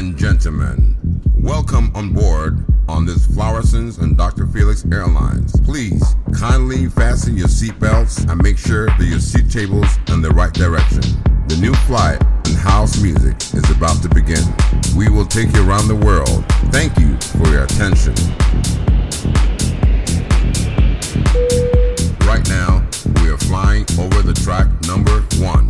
and gentlemen, welcome on board on this Flowersons and Dr. Felix Airlines. Please kindly fasten your seatbelts and make sure that your seat table's in the right direction. The new flight and house music is about to begin. We will take you around the world. Thank you for your attention. Right now, we are flying over the track number one.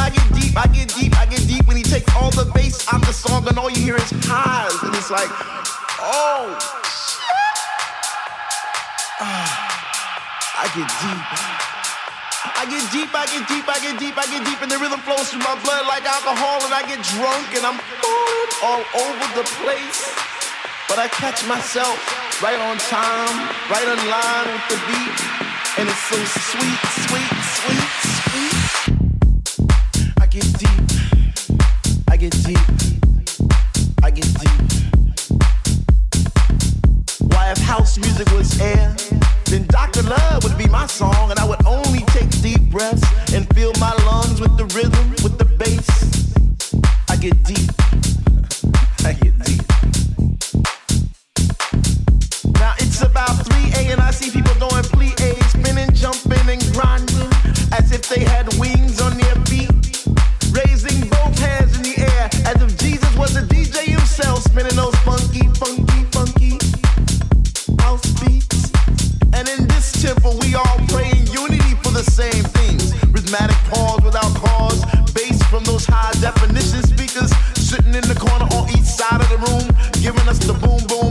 I get deep, I get deep, I get deep, when he takes all the bass out the song, and all you hear is highs, and it's like, oh. I get deep. I get deep, I get deep, I get deep, I get deep, and the rhythm flows through my blood like alcohol, and I get drunk, and I'm falling all over the place. But I catch myself right on time, right on line with the beat, and it's so sweet, sweet, sweet. Get deep, I get deep. Why if house music was air? then Dr. Love would be my song, and I would only take deep breaths and fill my lungs with the rhythm, with the bass. I get deep. I get deep. Now it's about 3 a and I see people spinning, jumping, and grinding as if they had wings on their feet, spinning those funky, funky, funky house beats. And in this temple, we all pray in unity for the same things. Rhythmic pause without cause, bass from those high definition speakers sitting in the corner on each side of the room, giving us the boom, boom,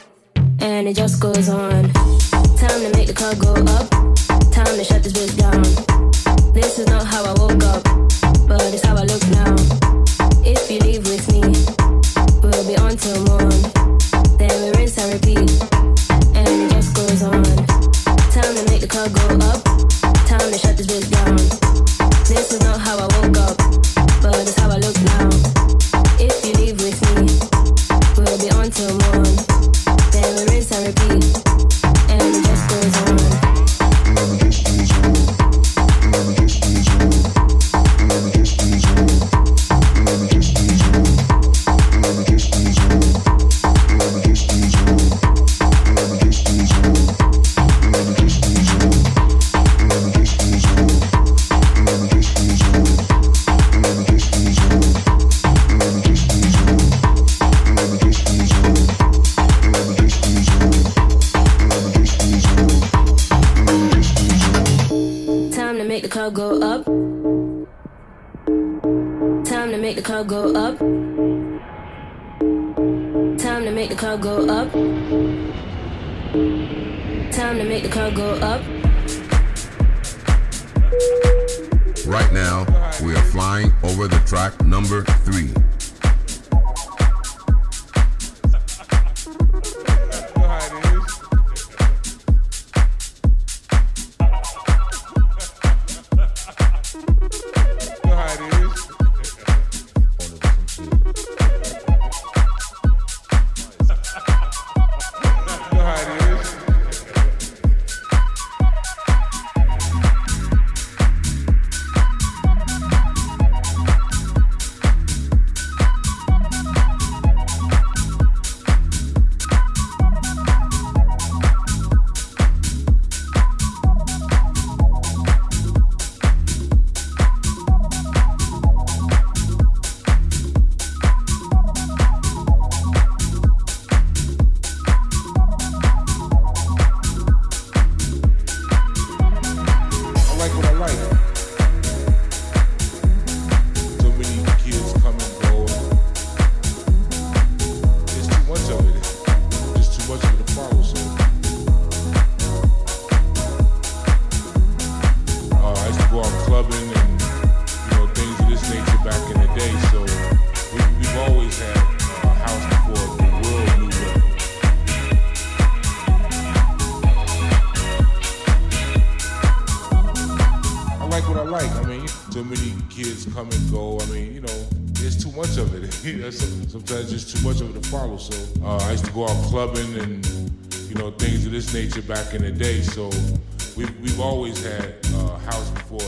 and it just goes on. Time to make the car go up, time to shut this bitch down. This is not how I woke up. Sometimes there's too much of it to follow. So uh, I used to go out clubbing and you know things of this nature back in the day. So we've we've always had a house before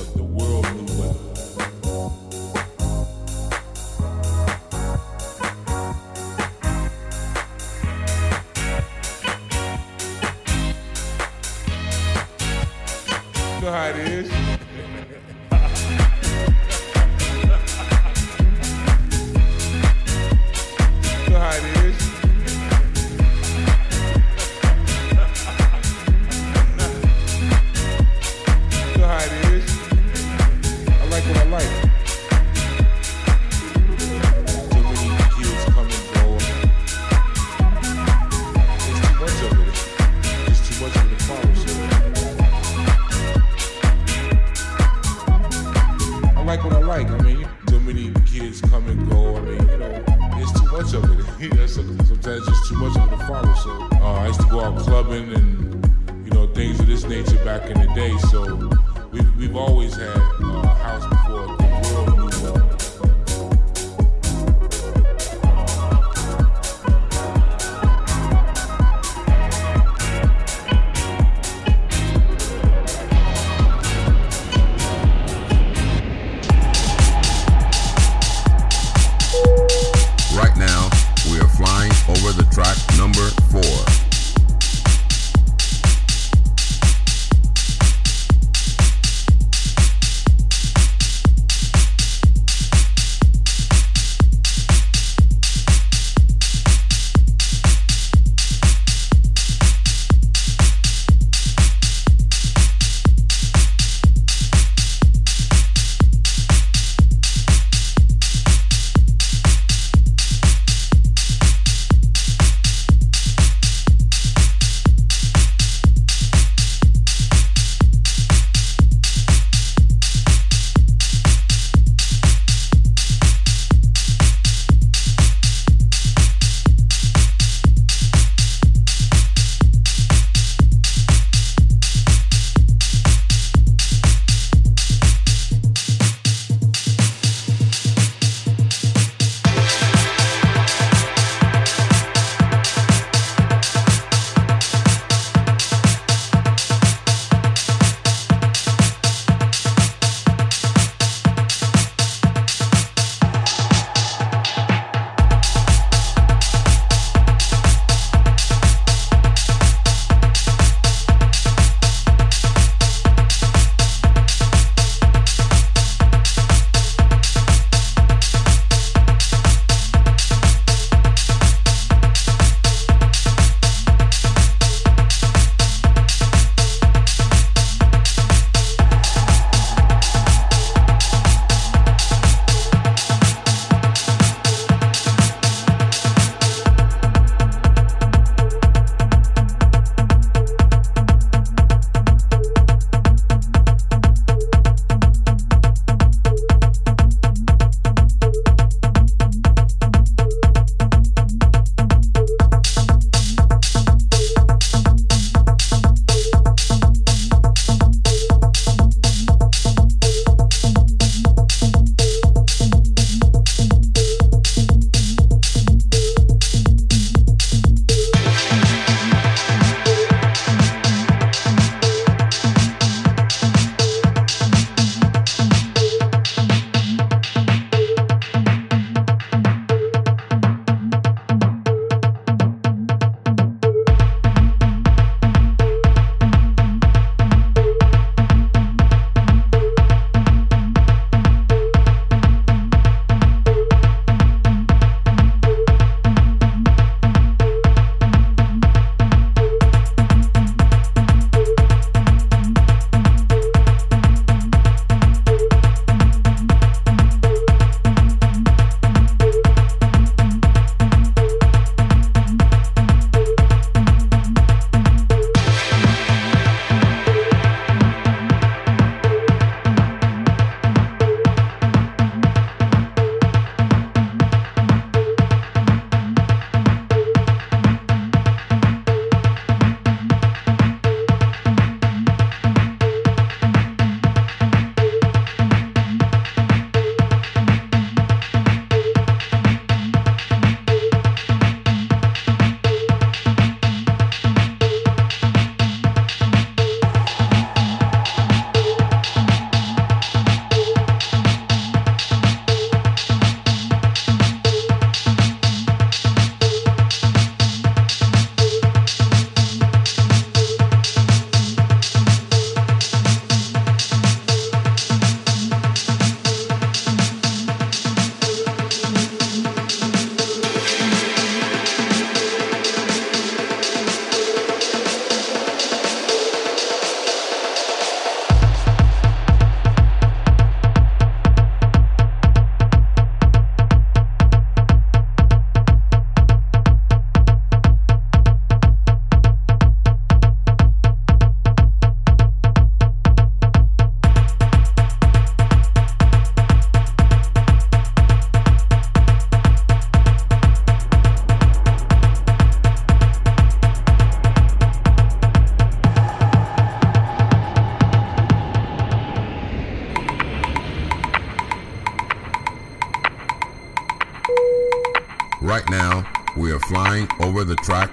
the track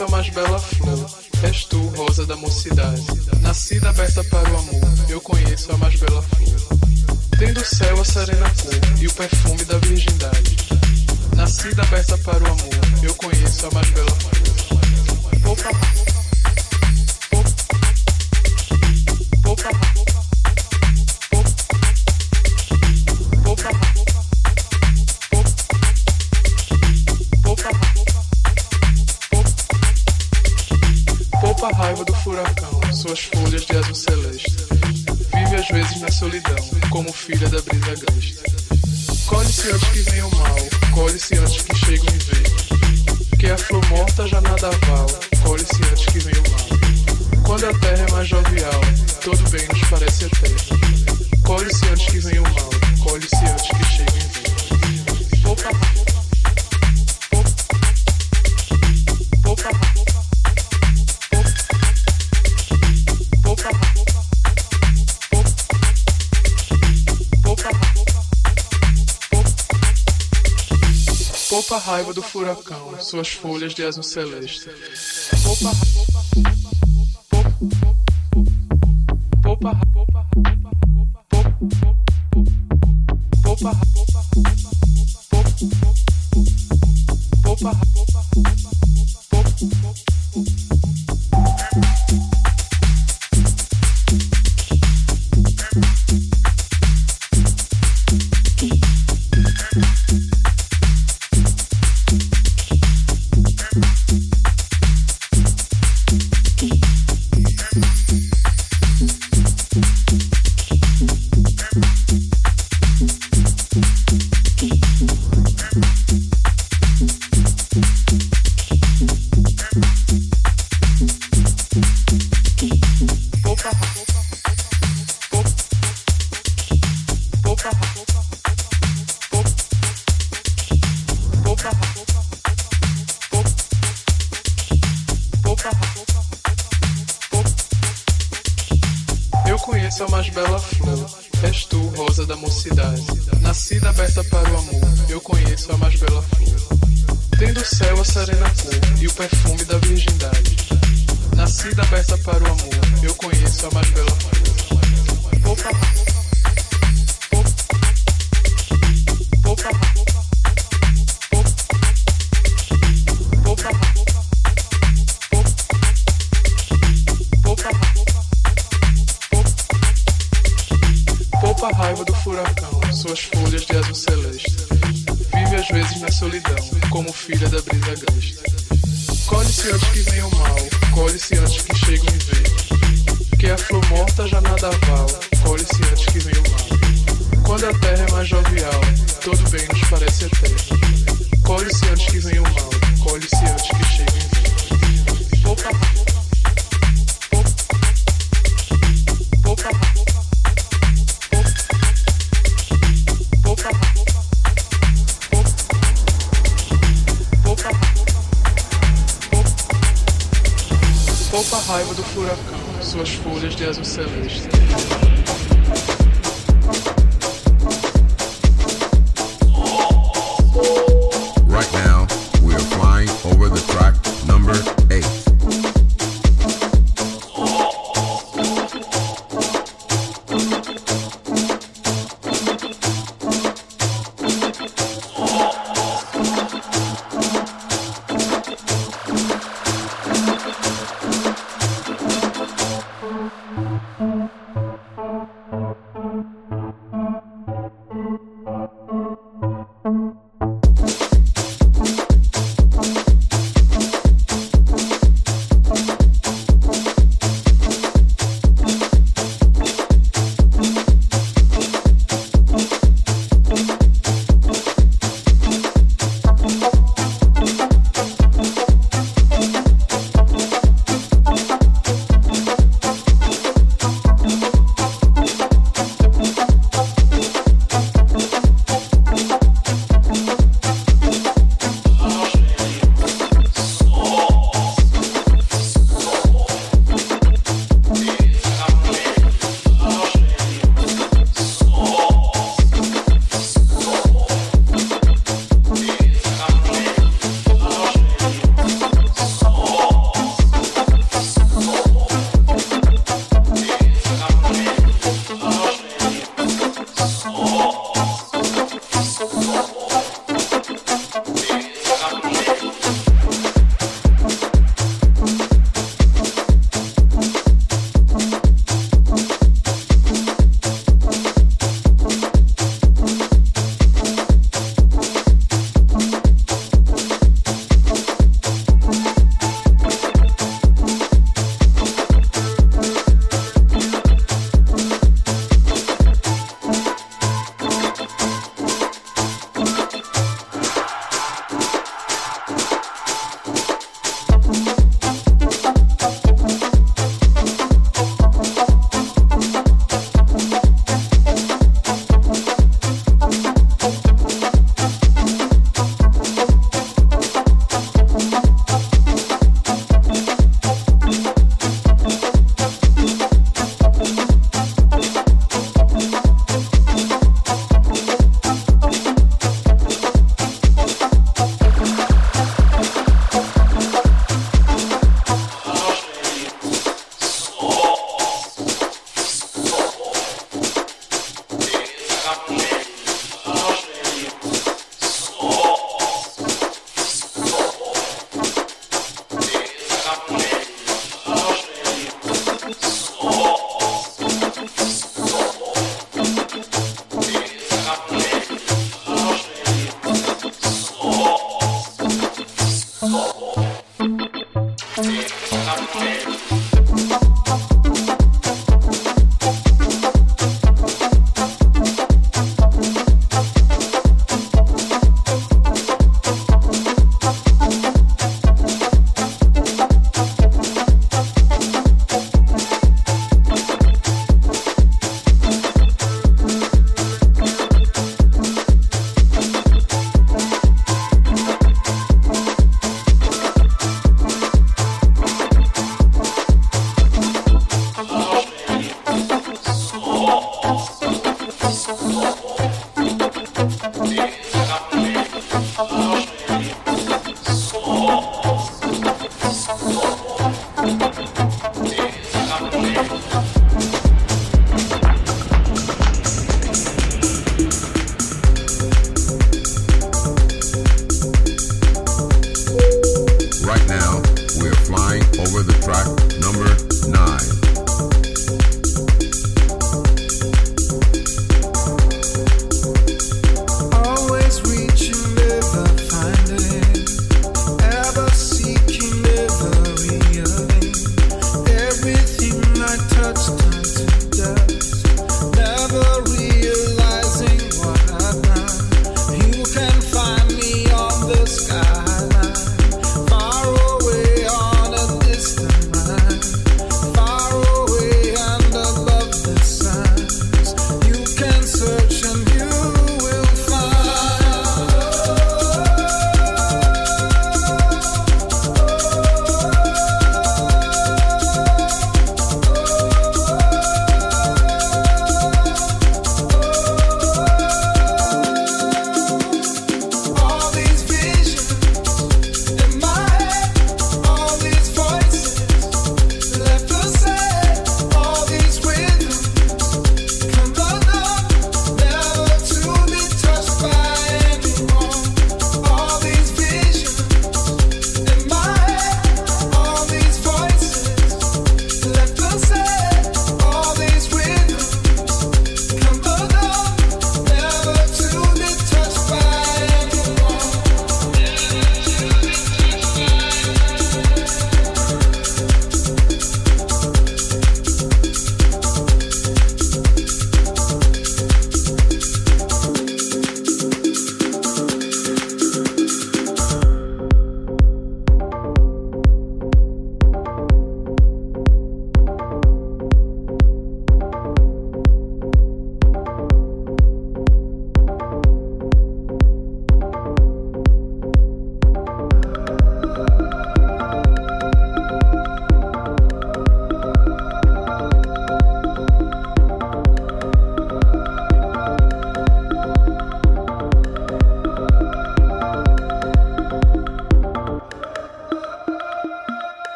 nossa mais bela flor. És tu, rosa da mocidade, nascida aberta para o amor. Eu conheço a mais bela flor. Tem do céu a serena cor e o perfume da virgindade. Nascida aberta para o amor, eu conheço a mais bela flor. Opa, opa. furacão, suas folhas de azul celeste. Opa,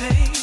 face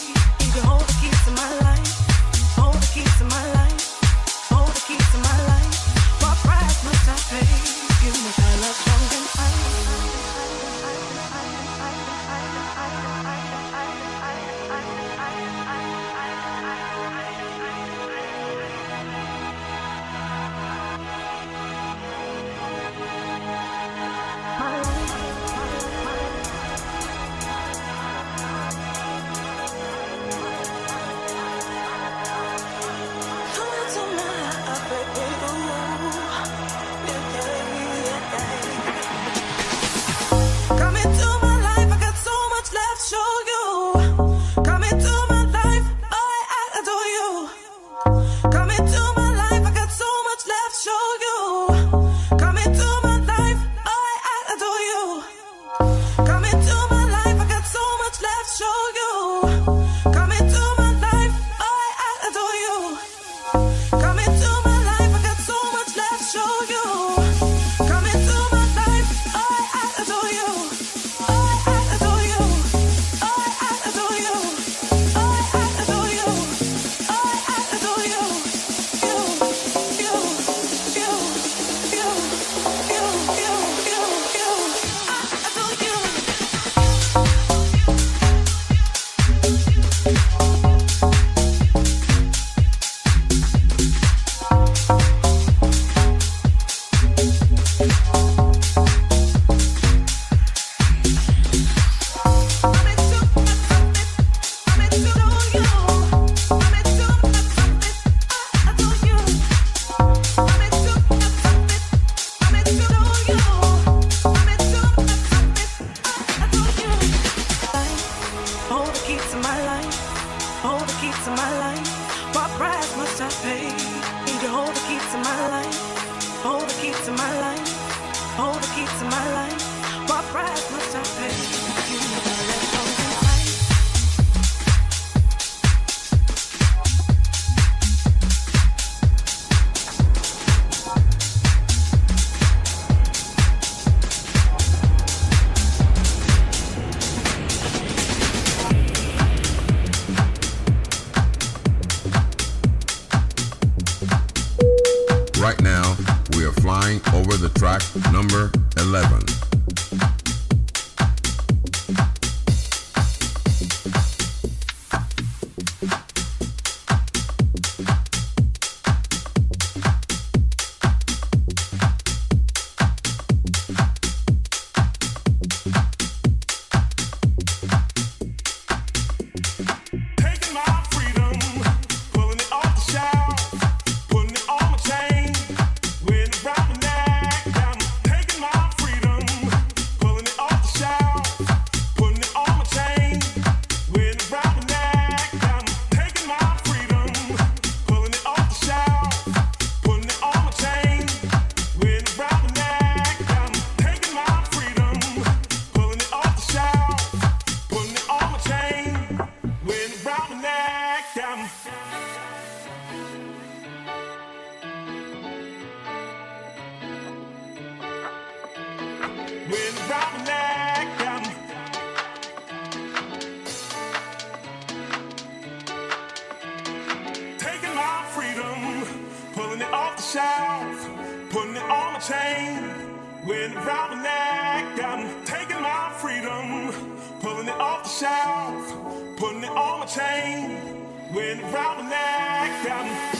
chain, went round the neck, down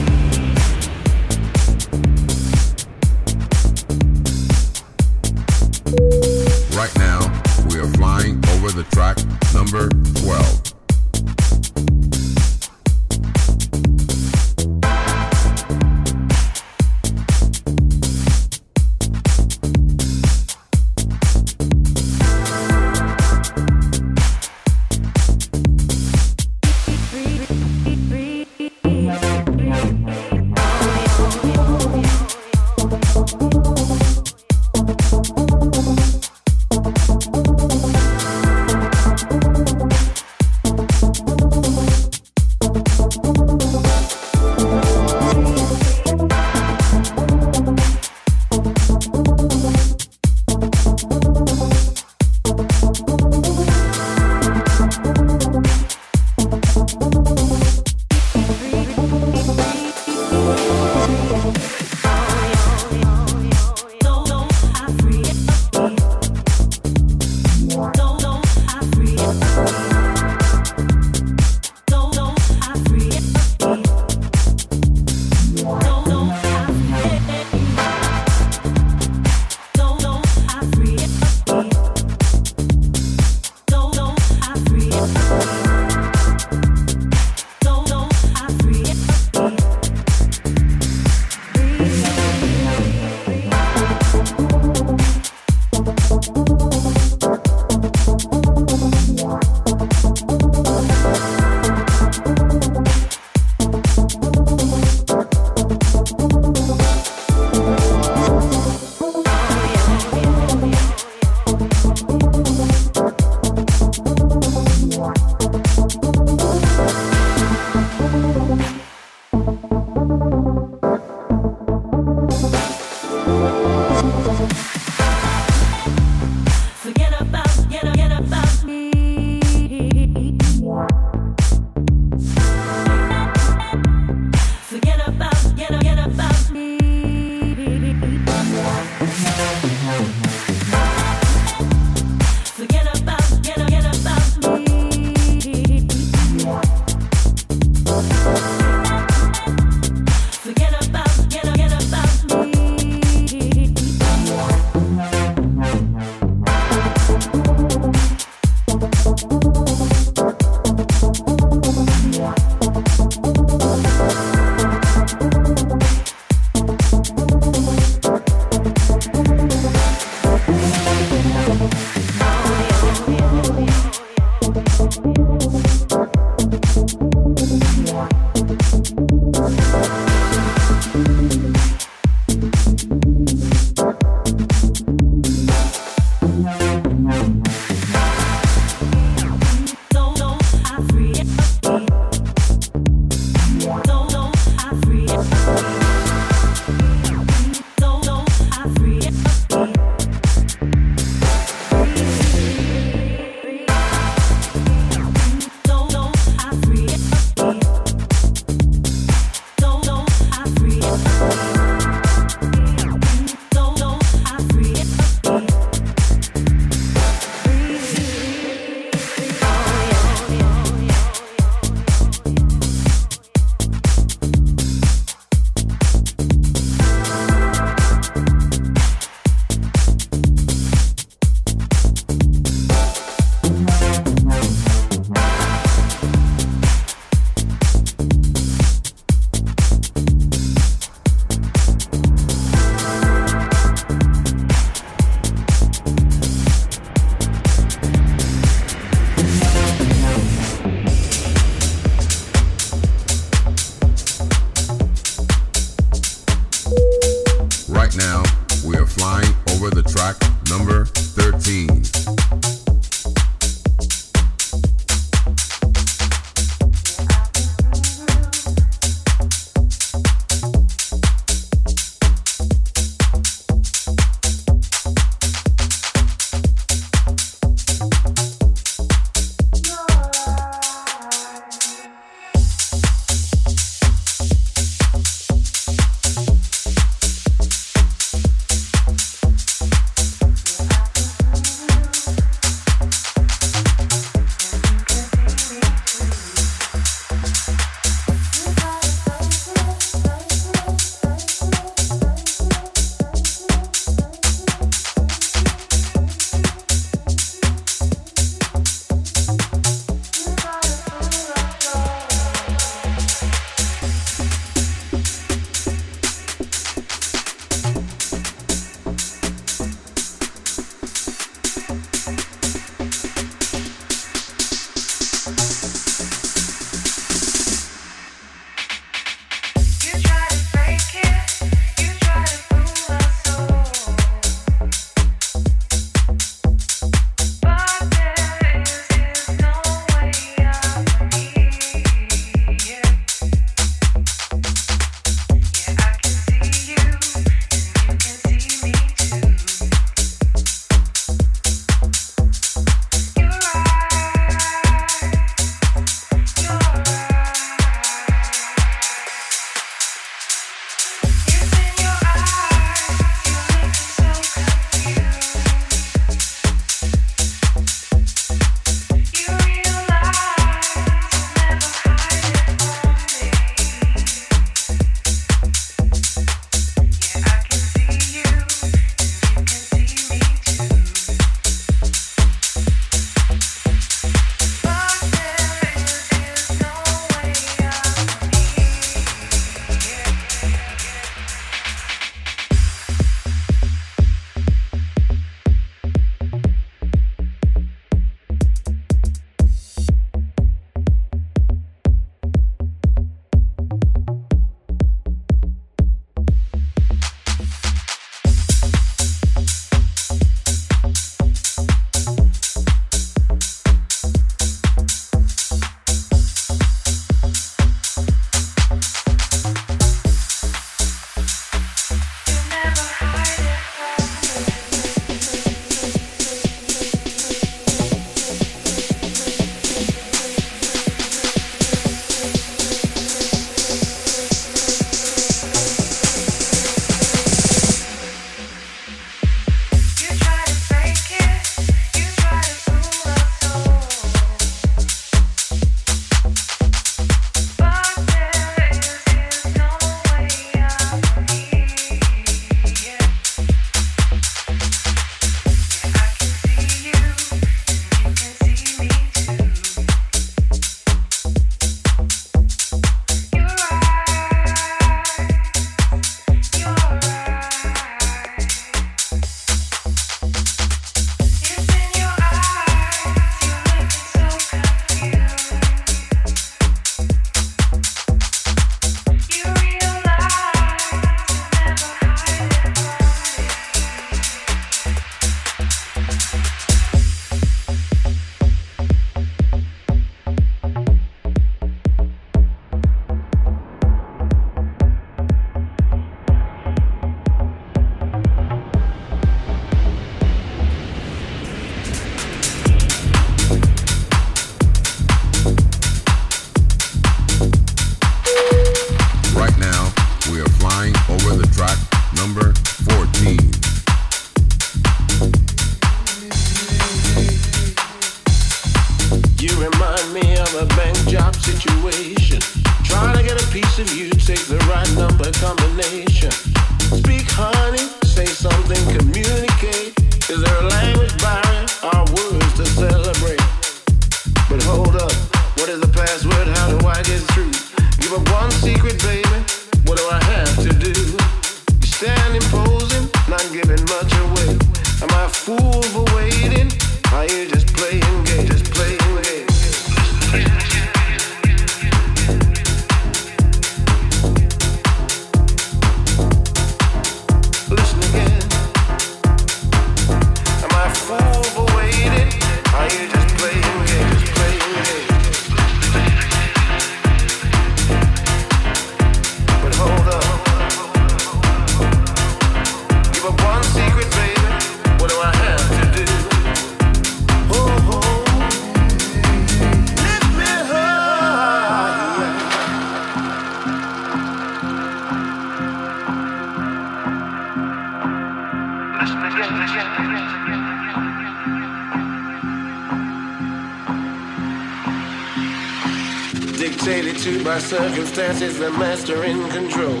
by circumstances, the master in control.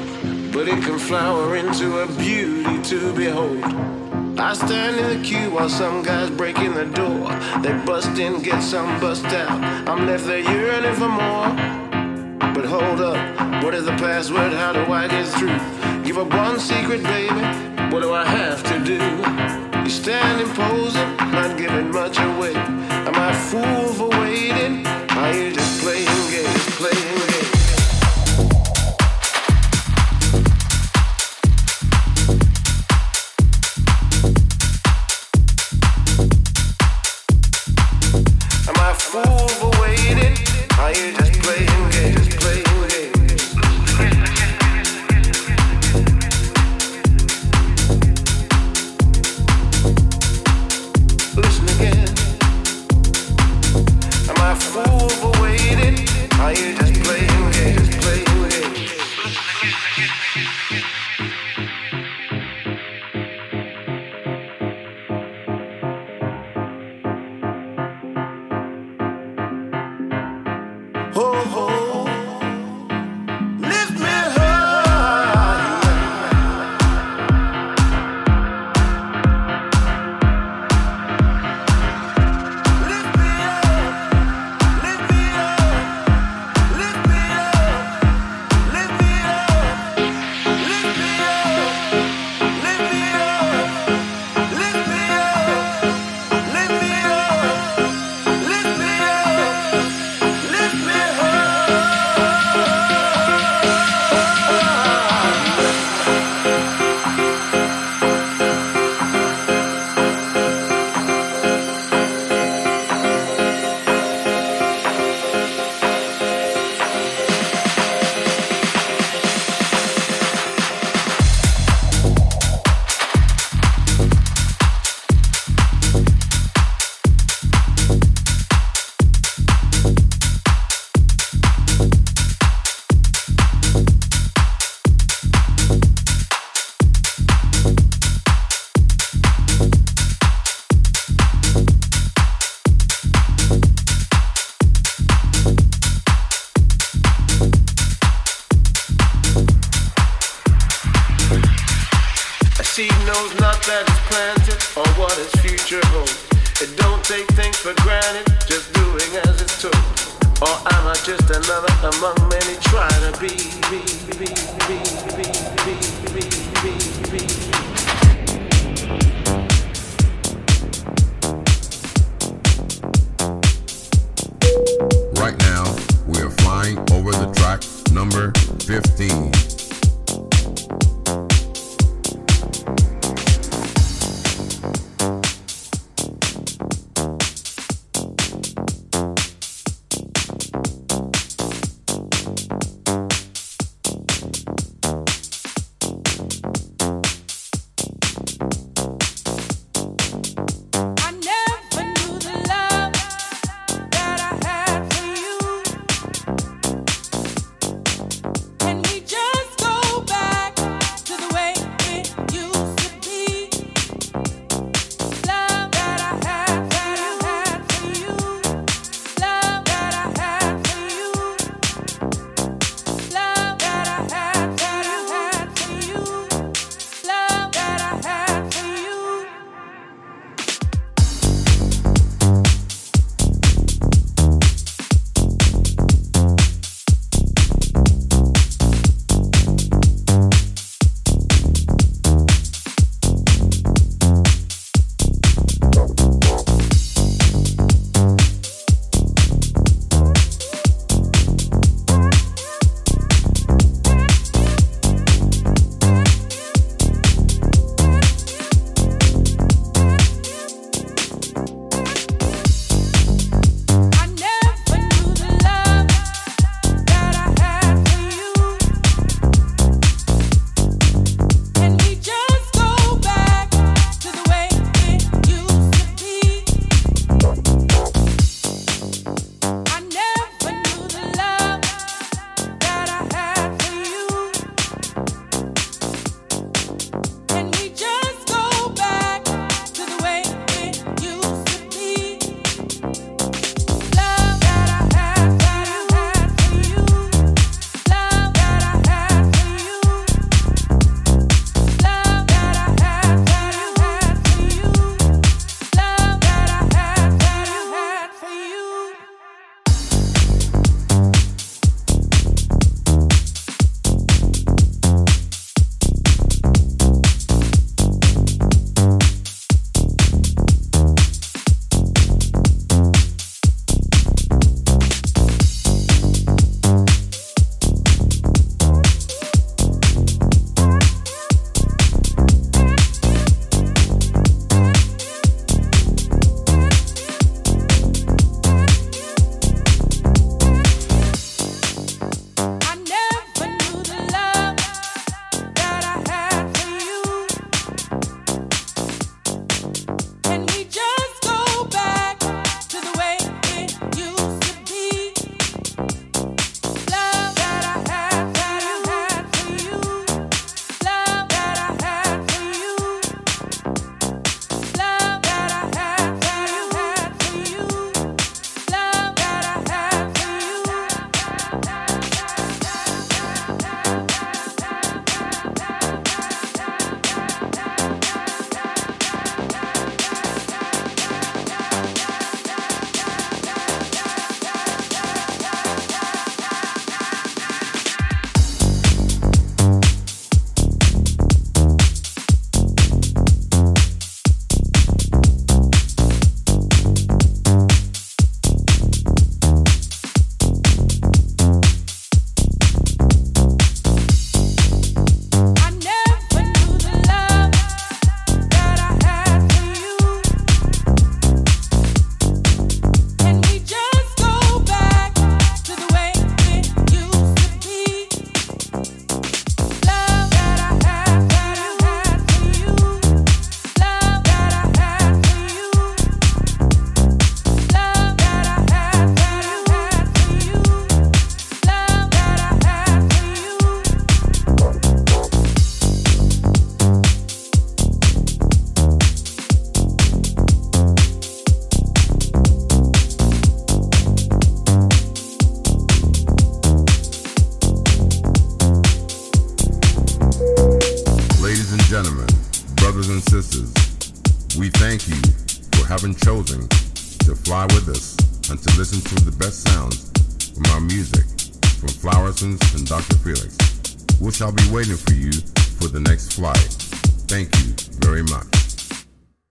But it can flower into a beauty to behold. I stand in the queue while some guys break in the door. They bust in, get some bust out. I'm left there yearning for more. But hold up, what is the password? How do I get through? Give up one secret, baby. What do I have to do? Standing posing, not giving much away. Am I fool for waiting? Are you just playing games, playing